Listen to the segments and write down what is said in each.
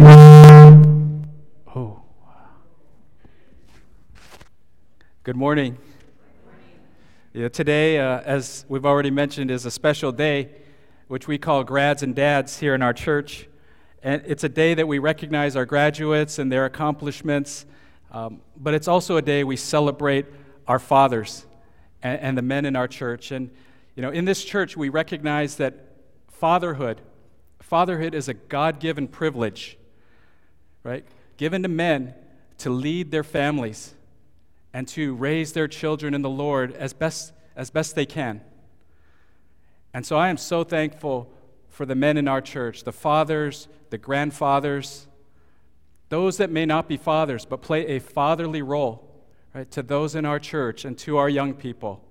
Oh. Good morning. Yeah, today, uh, as we've already mentioned, is a special day, which we call Grads and Dads here in our church. And it's a day that we recognize our graduates and their accomplishments, um, but it's also a day we celebrate our fathers and, and the men in our church. And, you know, in this church, we recognize that fatherhood, fatherhood is a God given privilege, right? Given to men to lead their families and to raise their children in the Lord as best, as best they can. And so I am so thankful for the men in our church, the fathers, the grandfathers, those that may not be fathers but play a fatherly role right, to those in our church and to our young people.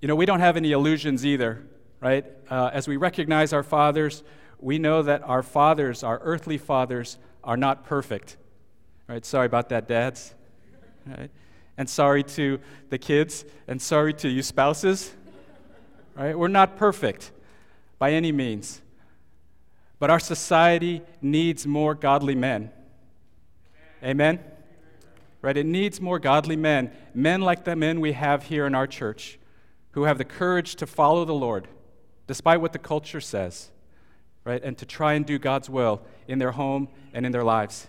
You know, we don't have any illusions either, right? Uh, as we recognize our fathers, we know that our fathers, our earthly fathers, are not perfect. Right? Sorry about that, dads. Right? And sorry to the kids, and sorry to you spouses. Right? We're not perfect by any means. But our society needs more godly men. Amen? Right? It needs more godly men, men like the men we have here in our church, who have the courage to follow the Lord, despite what the culture says, right? And to try and do God's will in their home and in their lives.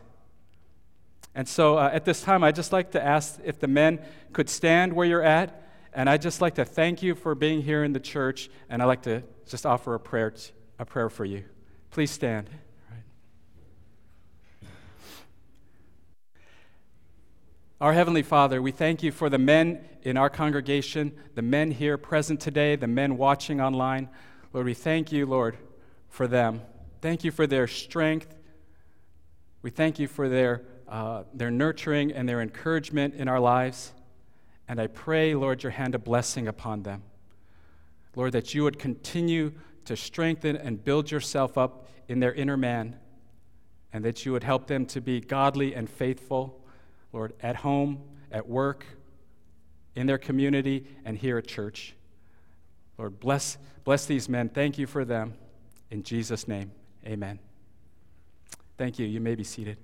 And so uh, at this time, I'd just like to ask if the men could stand where you're at. And I'd just like to thank you for being here in the church. And I'd like to just offer a prayer, t- a prayer for you. Please stand. Our Heavenly Father, we thank you for the men in our congregation, the men here present today, the men watching online. Lord, we thank you, Lord, for them. Thank you for their strength. We thank you for their uh, their nurturing and their encouragement in our lives. And I pray, Lord, your hand of blessing upon them. Lord, that you would continue to strengthen and build yourself up in their inner man, and that you would help them to be godly and faithful, Lord, at home, at work, in their community, and here at church. Lord, bless, bless these men. Thank you for them. In Jesus' name, amen. Thank you. You may be seated.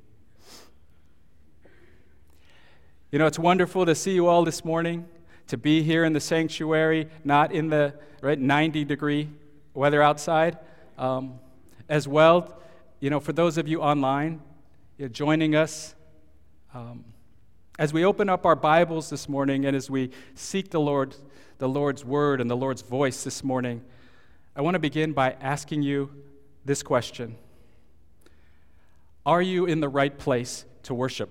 You know, it's wonderful to see you all this morning, to be here in the sanctuary, not in the right 90 degree weather outside. Um, as well, you know, for those of you online, you joining us. Um, as we open up our Bibles this morning and as we seek the Lord, the Lord's word and the Lord's voice this morning, I want to begin by asking you this question Are you in the right place to worship?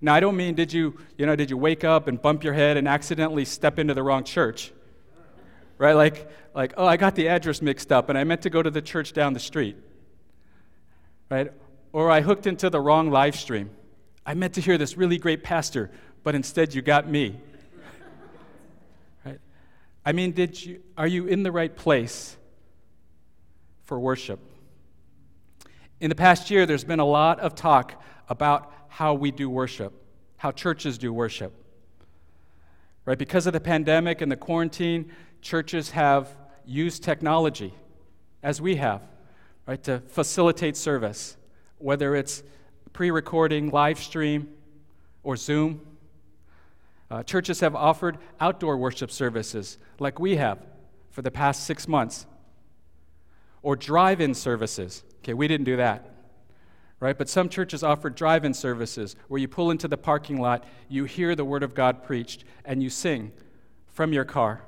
Now, I don't mean did you, you know, did you wake up and bump your head and accidentally step into the wrong church? Right? Like, like, oh, I got the address mixed up and I meant to go to the church down the street. Right? Or I hooked into the wrong live stream. I meant to hear this really great pastor, but instead you got me. I mean, did you, are you in the right place for worship? In the past year, there's been a lot of talk about how we do worship, how churches do worship. Right? Because of the pandemic and the quarantine, churches have used technology, as we have, right, to facilitate service, whether it's pre recording, live stream, or Zoom. Uh, churches have offered outdoor worship services like we have for the past six months, or drive in services. Okay, we didn't do that right? But some churches offer drive in services where you pull into the parking lot, you hear the Word of God preached, and you sing from your car.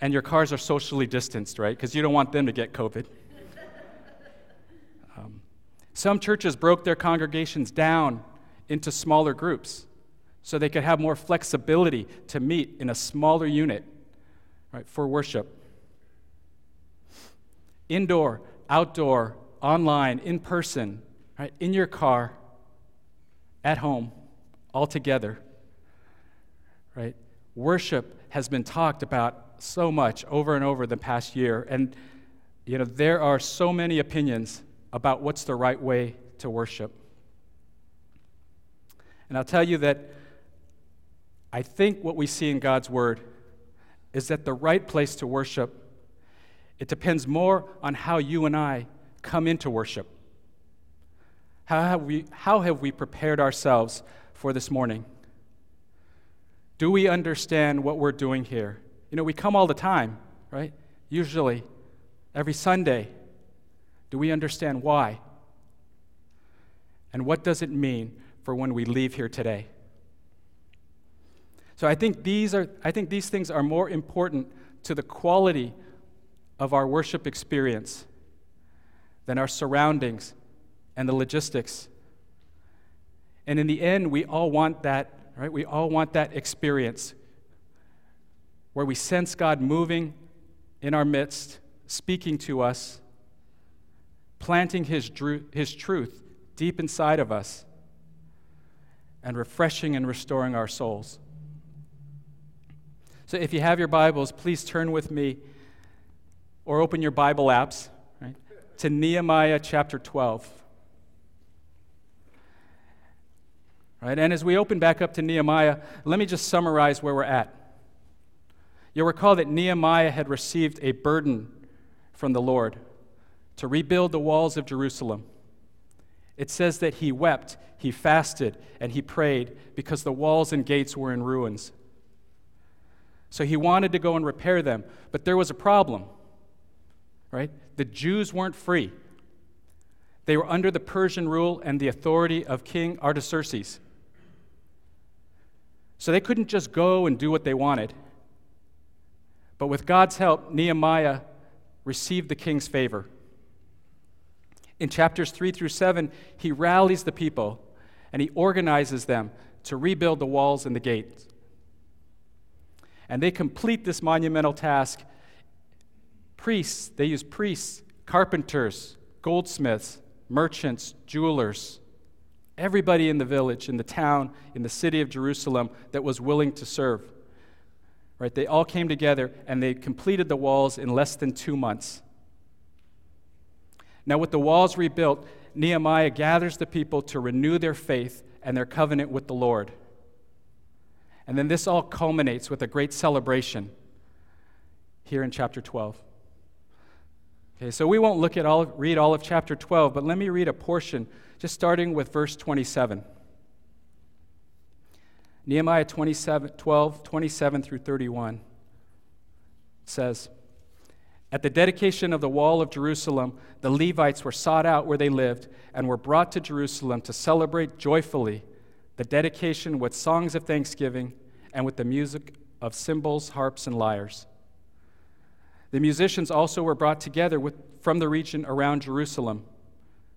And your cars are socially distanced, right? Because you don't want them to get COVID. Um, some churches broke their congregations down into smaller groups so they could have more flexibility to meet in a smaller unit right, for worship. Indoor, outdoor, online, in person, right, in your car, at home, all together. Right? Worship has been talked about so much over and over the past year, and you know there are so many opinions about what's the right way to worship. And I'll tell you that I think what we see in God's word is that the right place to worship It depends more on how you and I come into worship. How have we, how have we prepared ourselves for this morning? Do we understand what we're doing here? You know, we come all the time, right? Usually, every Sunday. Do we understand why? And what does it mean for when we leave here today? So I think these are I think these things are more important to the quality of our worship experience than our surroundings and the logistics. And in the end, we all want that, right? We all want that experience where we sense God moving in our midst, speaking to us, planting His, dru- his truth deep inside of us, and refreshing and restoring our souls. So if you have your Bibles, please turn with me or open your Bible apps right, to Nehemiah chapter 12. Right? And as we open back up to Nehemiah, let me just summarize where we're at. You'll recall that Nehemiah had received a burden from the Lord to rebuild the walls of Jerusalem. It says that he wept, he fasted, and he prayed because the walls and gates were in ruins. So he wanted to go and repair them, but there was a problem. Right? The Jews weren't free. They were under the Persian rule and the authority of King Artaxerxes. So they couldn't just go and do what they wanted. But with God's help, Nehemiah received the king's favor. In chapters 3 through 7, he rallies the people and he organizes them to rebuild the walls and the gates. And they complete this monumental task. Priests, they use priests, carpenters, goldsmiths, merchants, jewelers, everybody in the village, in the town, in the city of Jerusalem that was willing to serve. Right? They all came together and they completed the walls in less than two months. Now, with the walls rebuilt, Nehemiah gathers the people to renew their faith and their covenant with the Lord. And then this all culminates with a great celebration here in chapter 12. Okay, so we won't look at all, read all of chapter 12, but let me read a portion just starting with verse 27. Nehemiah 27, 12, 27 through 31 says, At the dedication of the wall of Jerusalem, the Levites were sought out where they lived and were brought to Jerusalem to celebrate joyfully the dedication with songs of thanksgiving and with the music of cymbals, harps, and lyres. The musicians also were brought together with, from the region around Jerusalem,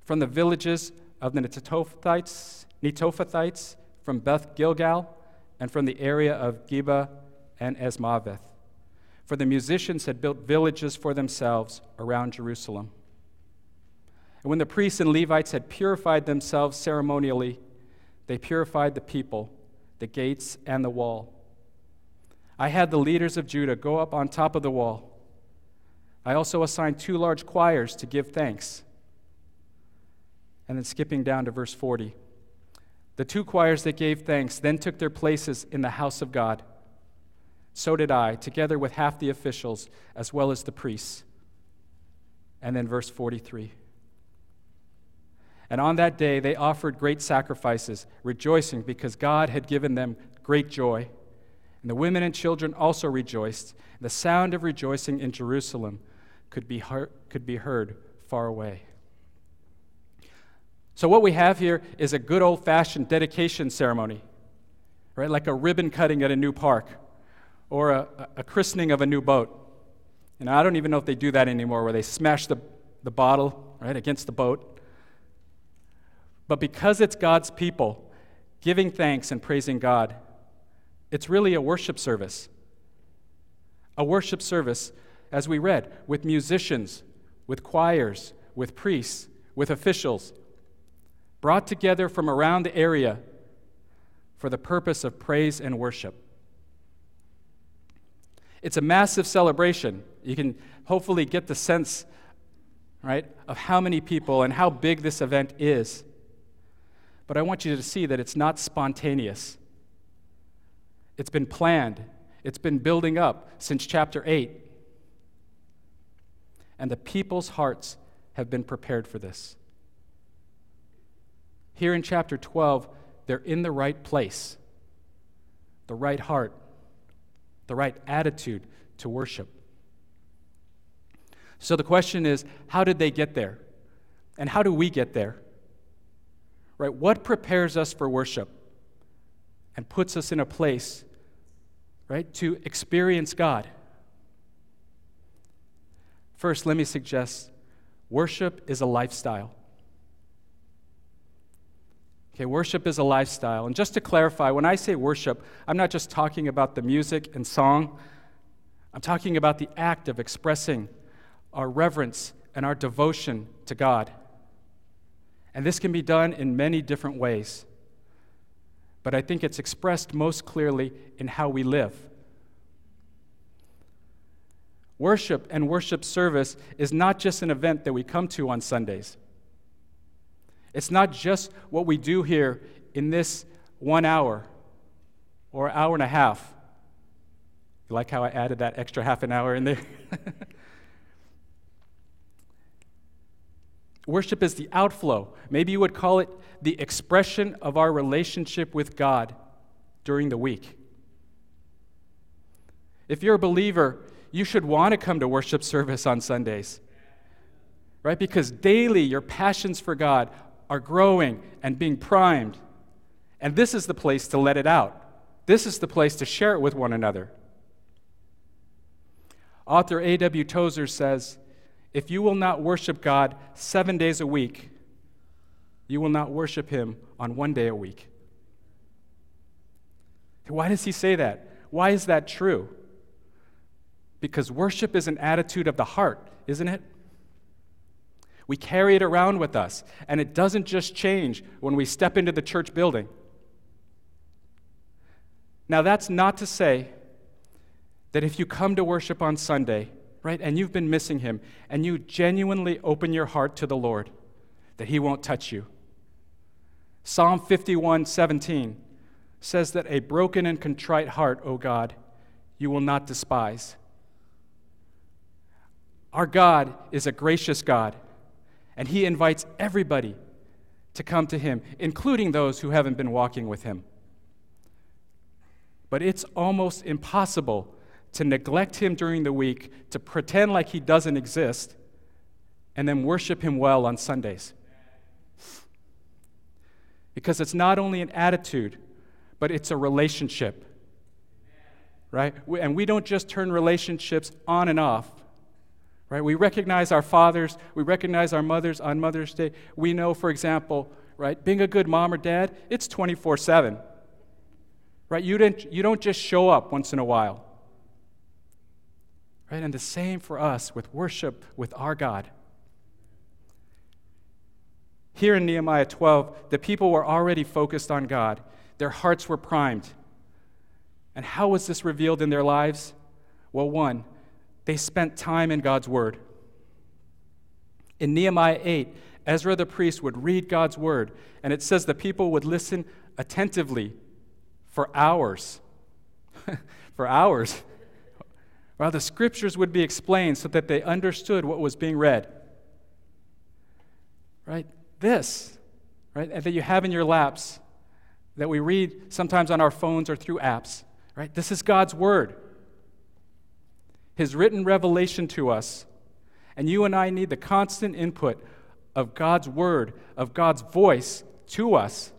from the villages of the Netophathites, Netophathites from Beth Gilgal and from the area of Geba and Azmaveth. For the musicians had built villages for themselves around Jerusalem. And when the priests and Levites had purified themselves ceremonially, they purified the people, the gates, and the wall. I had the leaders of Judah go up on top of the wall. I also assigned two large choirs to give thanks and then skipping down to verse 40. The two choirs that gave thanks then took their places in the house of God. So did I, together with half the officials, as well as the priests. And then verse 43. And on that day they offered great sacrifices, rejoicing because God had given them great joy. And the women and children also rejoiced. The sound of rejoicing in Jerusalem could be heard, could be heard far away. So, what we have here is a good old fashioned dedication ceremony, right? Like a ribbon cutting at a new park or a, a christening of a new boat. And I don't even know if they do that anymore, where they smash the, the bottle, right, against the boat. But because it's God's people giving thanks and praising God, it's really a worship service. A worship service, as we read, with musicians, with choirs, with priests, with officials brought together from around the area for the purpose of praise and worship. It's a massive celebration. You can hopefully get the sense, right, of how many people and how big this event is. But I want you to see that it's not spontaneous. It's been planned, it's been building up since chapter 8. and the people's hearts have been prepared for this. Here in chapter 12, they're in the right place, the right heart, the right attitude to worship. So the question is how did they get there? And how do we get there? Right? What prepares us for worship and puts us in a place, right, to experience God? First, let me suggest worship is a lifestyle. Okay, worship is a lifestyle. And just to clarify, when I say worship, I'm not just talking about the music and song, I'm talking about the act of expressing our reverence and our devotion to God. And this can be done in many different ways. But I think it's expressed most clearly in how we live. Worship and worship service is not just an event that we come to on Sundays. It's not just what we do here in this one hour or hour and a half. You like how I added that extra half an hour in there? Worship is the outflow. Maybe you would call it the expression of our relationship with God during the week. If you're a believer, you should want to come to worship service on Sundays, right? Because daily your passions for God are growing and being primed. And this is the place to let it out. This is the place to share it with one another. Author A.W. Tozer says, if you will not worship God seven days a week, you will not worship Him on one day a week. Why does he say that? Why is that true? Because worship is an attitude of the heart, isn't it? We carry it around with us, and it doesn't just change when we step into the church building. Now, that's not to say that if you come to worship on Sunday, right, and you've been missing Him, and you genuinely open your heart to the Lord, that He won't touch you. Psalm 51 17 says that a broken and contrite heart, O God, you will not despise. Our God is a gracious God, and He invites everybody to come to Him, including those who haven't been walking with Him. But it's almost impossible to neglect him during the week, to pretend like he doesn't exist, and then worship him well on Sundays. Because it's not only an attitude, but it's a relationship. Right? And we don't just turn relationships on and off. Right? We recognize our fathers, we recognize our mothers on Mother's Day. We know, for example, right, being a good mom or dad, it's 24 7. Right? You, didn't, you don't just show up once in a while. Right? And the same for us with worship with our God. Here in Nehemiah 12, the people were already focused on God. Their hearts were primed. And how was this revealed in their lives? Well, one, they spent time in God's Word. In Nehemiah 8, Ezra the priest would read God's Word, and it says the people would listen attentively for hours. for hours while the scriptures would be explained so that they understood what was being read. Right? This, right, that you have in your laps, that we read sometimes on our phones or through apps, right? This is God's Word, His written revelation to us. And you and I need the constant input of God's Word, of God's voice to us.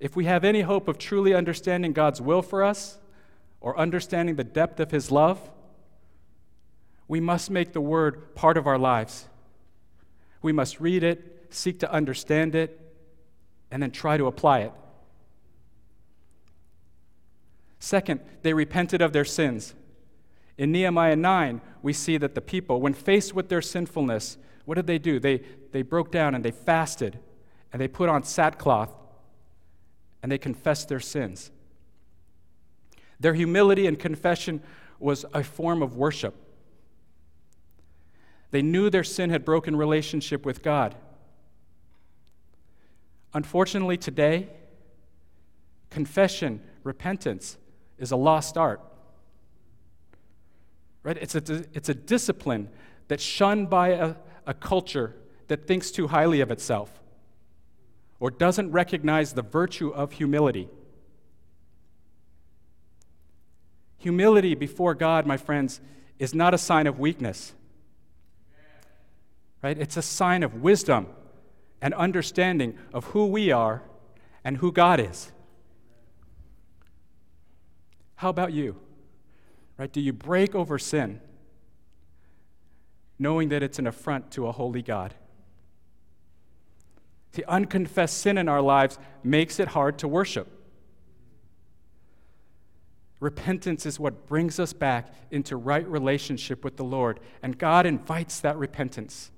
If we have any hope of truly understanding God's will for us, or understanding the depth of His love, we must make the Word part of our lives. We must read it, seek to understand it, and then try to apply it. Second, they repented of their sins. In Nehemiah 9, we see that the people, when faced with their sinfulness, what did they do? They, they broke down and they fasted, and they put on sackcloth, and they confessed their sins. Their humility and confession was a form of worship. They knew their sin had broken relationship with God. Unfortunately, today, confession, repentance, is a lost art. Right? It's a, it's a discipline that's shunned by a, a culture that thinks too highly of itself or doesn't recognize the virtue of humility. Humility before God, my friends, is not a sign of weakness. Right? It's a sign of wisdom and understanding of who we are and who God is. How about you? Right? Do you break over sin knowing that it's an affront to a holy God? The unconfessed sin in our lives makes it hard to worship. Repentance is what brings us back into right relationship with the Lord, and God invites that repentance.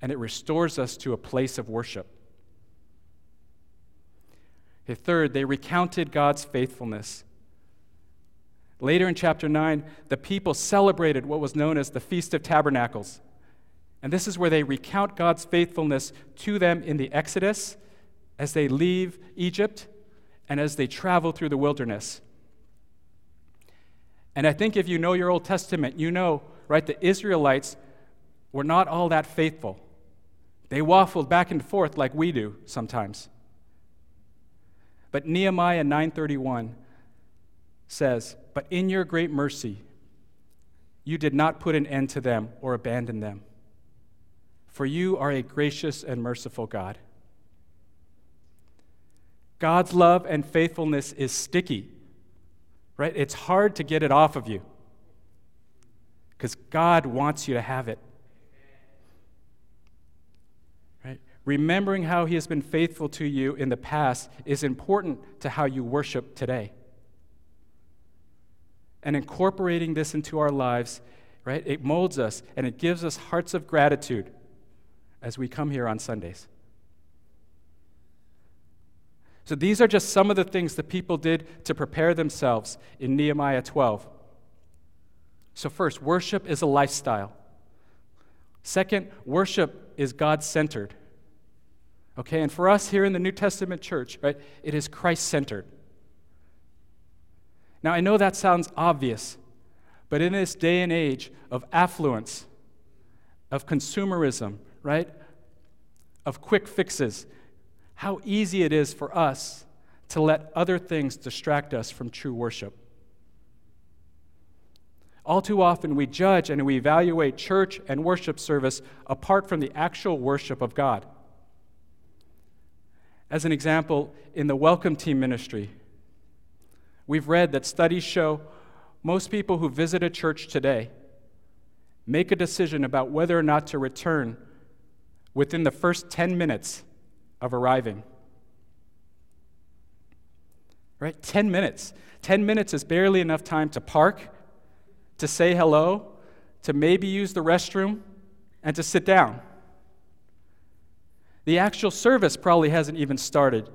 And it restores us to a place of worship. Okay, third, they recounted God's faithfulness. Later in chapter 9, the people celebrated what was known as the Feast of Tabernacles. And this is where they recount God's faithfulness to them in the Exodus as they leave Egypt and as they travel through the wilderness. And I think if you know your Old Testament, you know, right, the Israelites were not all that faithful. They waffled back and forth like we do sometimes. But Nehemiah 9:31 says, "But in your great mercy you did not put an end to them or abandon them." for you are a gracious and merciful God. God's love and faithfulness is sticky, right? It's hard to get it off of you because God wants you to have it. Right? Remembering how He has been faithful to you in the past is important to how you worship today. And incorporating this into our lives, right, it molds us and it gives us hearts of gratitude as we come here on Sundays. So these are just some of the things the people did to prepare themselves in Nehemiah 12. So, first, worship is a lifestyle. Second, worship is God centered. Okay, and for us here in the New Testament church, right, it is Christ centered. Now, I know that sounds obvious, but in this day and age of affluence, of consumerism, right? Of quick fixes. How easy it is for us to let other things distract us from true worship. All too often, we judge and we evaluate church and worship service apart from the actual worship of God. As an example, in the welcome team ministry, we've read that studies show most people who visit a church today make a decision about whether or not to return within the first 10 minutes of arriving. Right? 10 minutes. 10 minutes is barely enough time to park, to say hello, to maybe use the restroom, and to sit down. The actual service probably hasn't even started.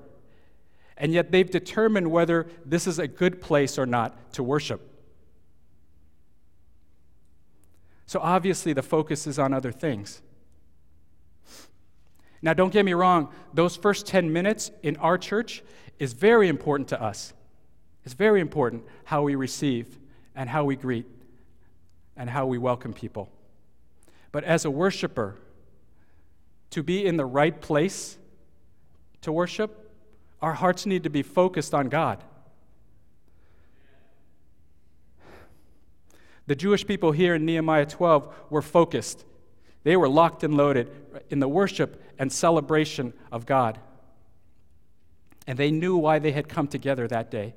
And yet they've determined whether this is a good place or not to worship. So obviously, the focus is on other things. Now, don't get me wrong, those first 10 minutes in our church is very important to us. It's very important how we receive and how we greet and how we welcome people. But as a worshiper, to be in the right place to worship, our hearts need to be focused on God. The Jewish people here in Nehemiah 12 were focused. They were locked and loaded in the worship and celebration of God. And they knew why they had come together that day.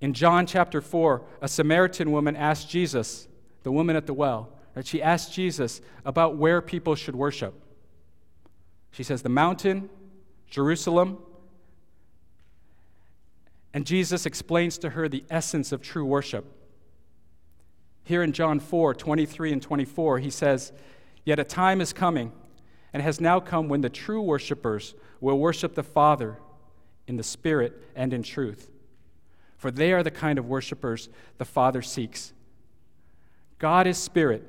In John chapter 4, a Samaritan woman asked Jesus, the woman at the well, that she asked Jesus about where people should worship. She says, the mountain, Jerusalem. And Jesus explains to her the essence of true worship. Here in John 4 23 and 24, he says, Yet a time is coming, and has now come when the true worshipers will worship the Father in the Spirit and in truth. For they are the kind of worshipers the Father seeks. God is Spirit,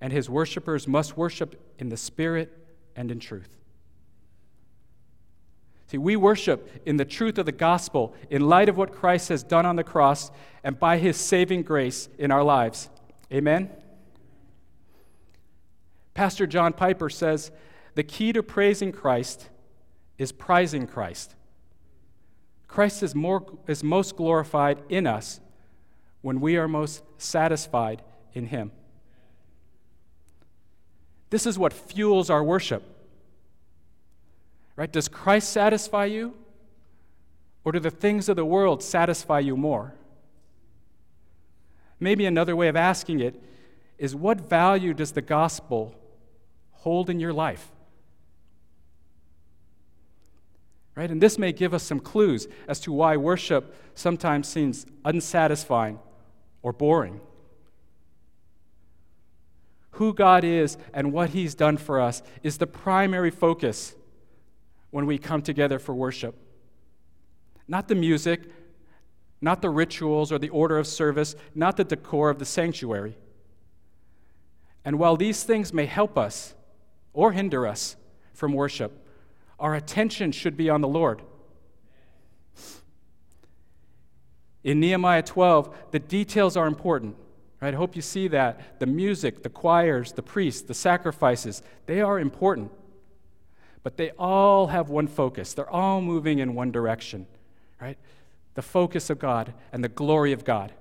and his worshipers must worship in the Spirit and in truth. See, we worship in the truth of the gospel in light of what Christ has done on the cross and by his saving grace in our lives. Amen? Pastor John Piper says the key to praising Christ is prizing Christ. Christ is, more, is most glorified in us when we are most satisfied in him. This is what fuels our worship. Right? Does Christ satisfy you? Or do the things of the world satisfy you more? Maybe another way of asking it is what value does the gospel hold in your life? Right? And this may give us some clues as to why worship sometimes seems unsatisfying or boring. Who God is and what He's done for us is the primary focus when we come together for worship. Not the music, not the rituals or the order of service, not the decor of the sanctuary. And while these things may help us or hinder us from worship, our attention should be on the Lord. In Nehemiah 12, the details are important. Right? I hope you see that. The music, the choirs, the priests, the sacrifices, they are important. But they all have one focus. They're all moving in one direction, right? The focus of God and the glory of God.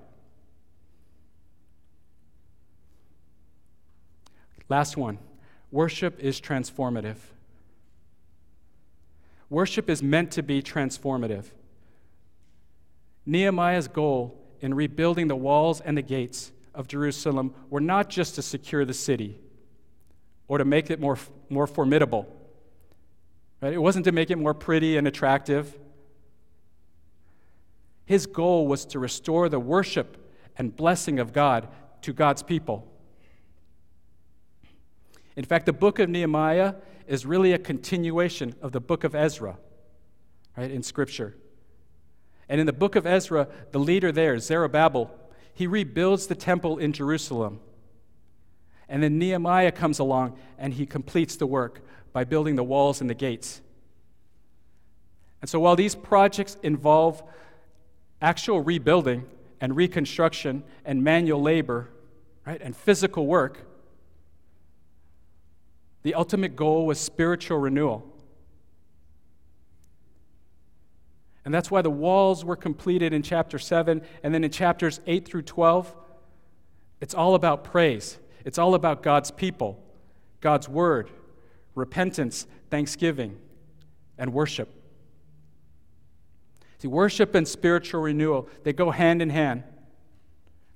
Last one worship is transformative. Worship is meant to be transformative. Nehemiah's goal in rebuilding the walls and the gates of Jerusalem were not just to secure the city or to make it more, more formidable. Right? It wasn't to make it more pretty and attractive. His goal was to restore the worship and blessing of God to God's people. In fact, the book of Nehemiah is really a continuation of the book of Ezra, right, in Scripture. And in the book of Ezra, the leader there, Zerubbabel, he rebuilds the temple in Jerusalem. And then Nehemiah comes along and he completes the work by building the walls and the gates. And so while these projects involve actual rebuilding and reconstruction and manual labor, right, and physical work, the ultimate goal was spiritual renewal. And that's why the walls were completed in chapter 7. And then in chapters 8 through 12, it's all about praise. It's all about God's people, God's word, repentance, thanksgiving, and worship. See, worship and spiritual renewal, they go hand in hand.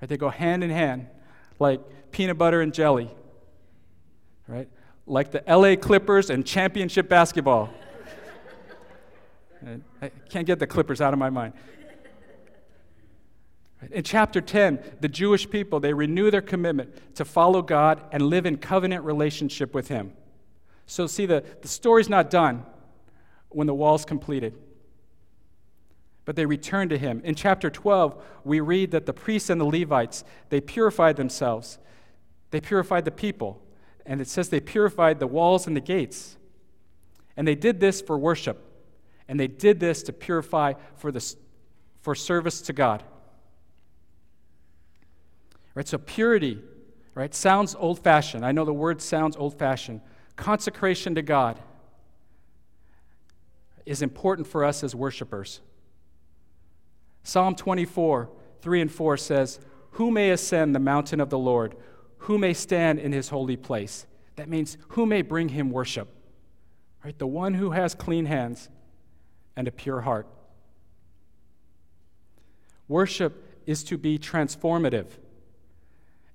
Right? They go hand in hand like peanut butter and jelly. Right? Like the LA Clippers and championship basketball. I can't get the Clippers out of my mind. In chapter 10, the Jewish people, they renew their commitment to follow God and live in covenant relationship with Him. So, see, the, the story's not done when the wall's completed. But they return to him. In chapter 12, we read that the priests and the Levites, they purified themselves. They purified the people. And it says they purified the walls and the gates. And they did this for worship. And they did this to purify for, the, for service to God. Right, so purity, right, sounds old fashioned. I know the word sounds old fashioned. Consecration to God is important for us as worshipers. Psalm 24, 3 and 4 says, Who may ascend the mountain of the Lord? Who may stand in his holy place? That means, who may bring him worship? Right? The one who has clean hands and a pure heart. Worship is to be transformative.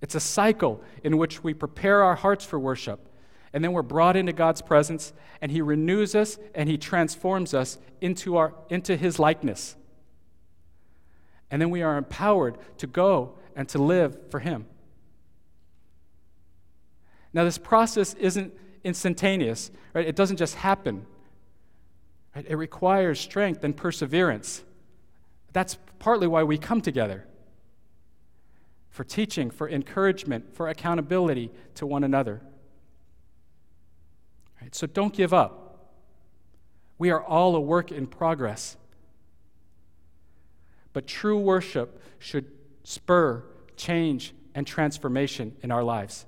It's a cycle in which we prepare our hearts for worship, and then we're brought into God's presence, and He renews us and He transforms us into, our, into His likeness. And then we are empowered to go and to live for Him. Now, this process isn't instantaneous, right? It doesn't just happen. Right? It requires strength and perseverance. That's partly why we come together for teaching, for encouragement, for accountability to one another. Right? So don't give up. We are all a work in progress. But true worship should spur change and transformation in our lives.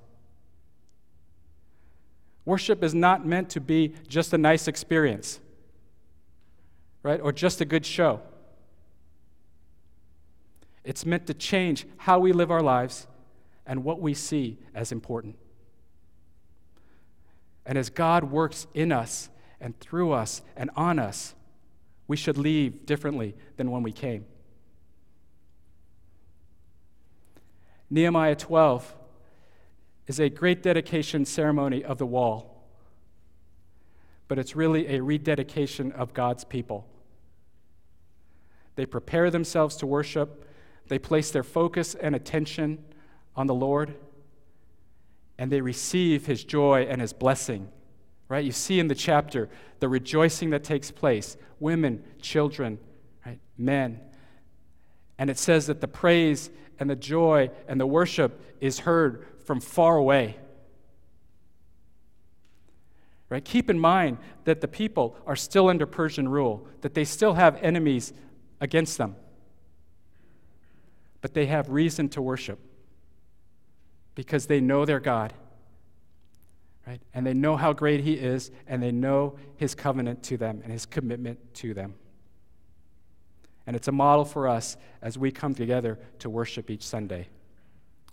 Worship is not meant to be just a nice experience, right? Or just a good show. It's meant to change how we live our lives and what we see as important. And as God works in us and through us and on us, we should leave differently than when we came. Nehemiah 12 is a great dedication ceremony of the wall, but it's really a rededication of God's people. They prepare themselves to worship, they place their focus and attention on the Lord, and they receive his joy and his blessing. Right? You see in the chapter the rejoicing that takes place women, children, right? men. And it says that the praise and the joy and the worship is heard from far away. Right? Keep in mind that the people are still under Persian rule, that they still have enemies against them. But they have reason to worship because they know their God. Right? And they know how great He is, and they know His covenant to them and His commitment to them. And it's a model for us as we come together to worship each Sunday.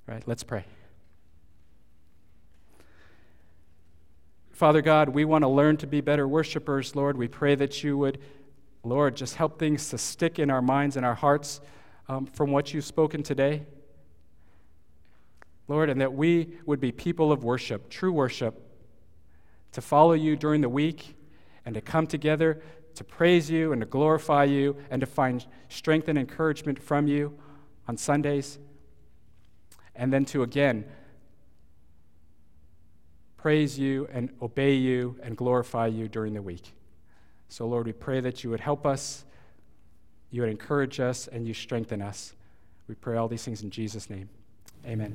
Right? Let's pray. Father God, we want to learn to be better worshipers, Lord. We pray that you would, Lord, just help things to stick in our minds and our hearts um, from what you've spoken today. Lord, and that we would be people of worship, true worship, to follow you during the week and to come together to praise you and to glorify you and to find strength and encouragement from you on Sundays. And then to again praise you and obey you and glorify you during the week. So, Lord, we pray that you would help us, you would encourage us, and you strengthen us. We pray all these things in Jesus' name. Amen.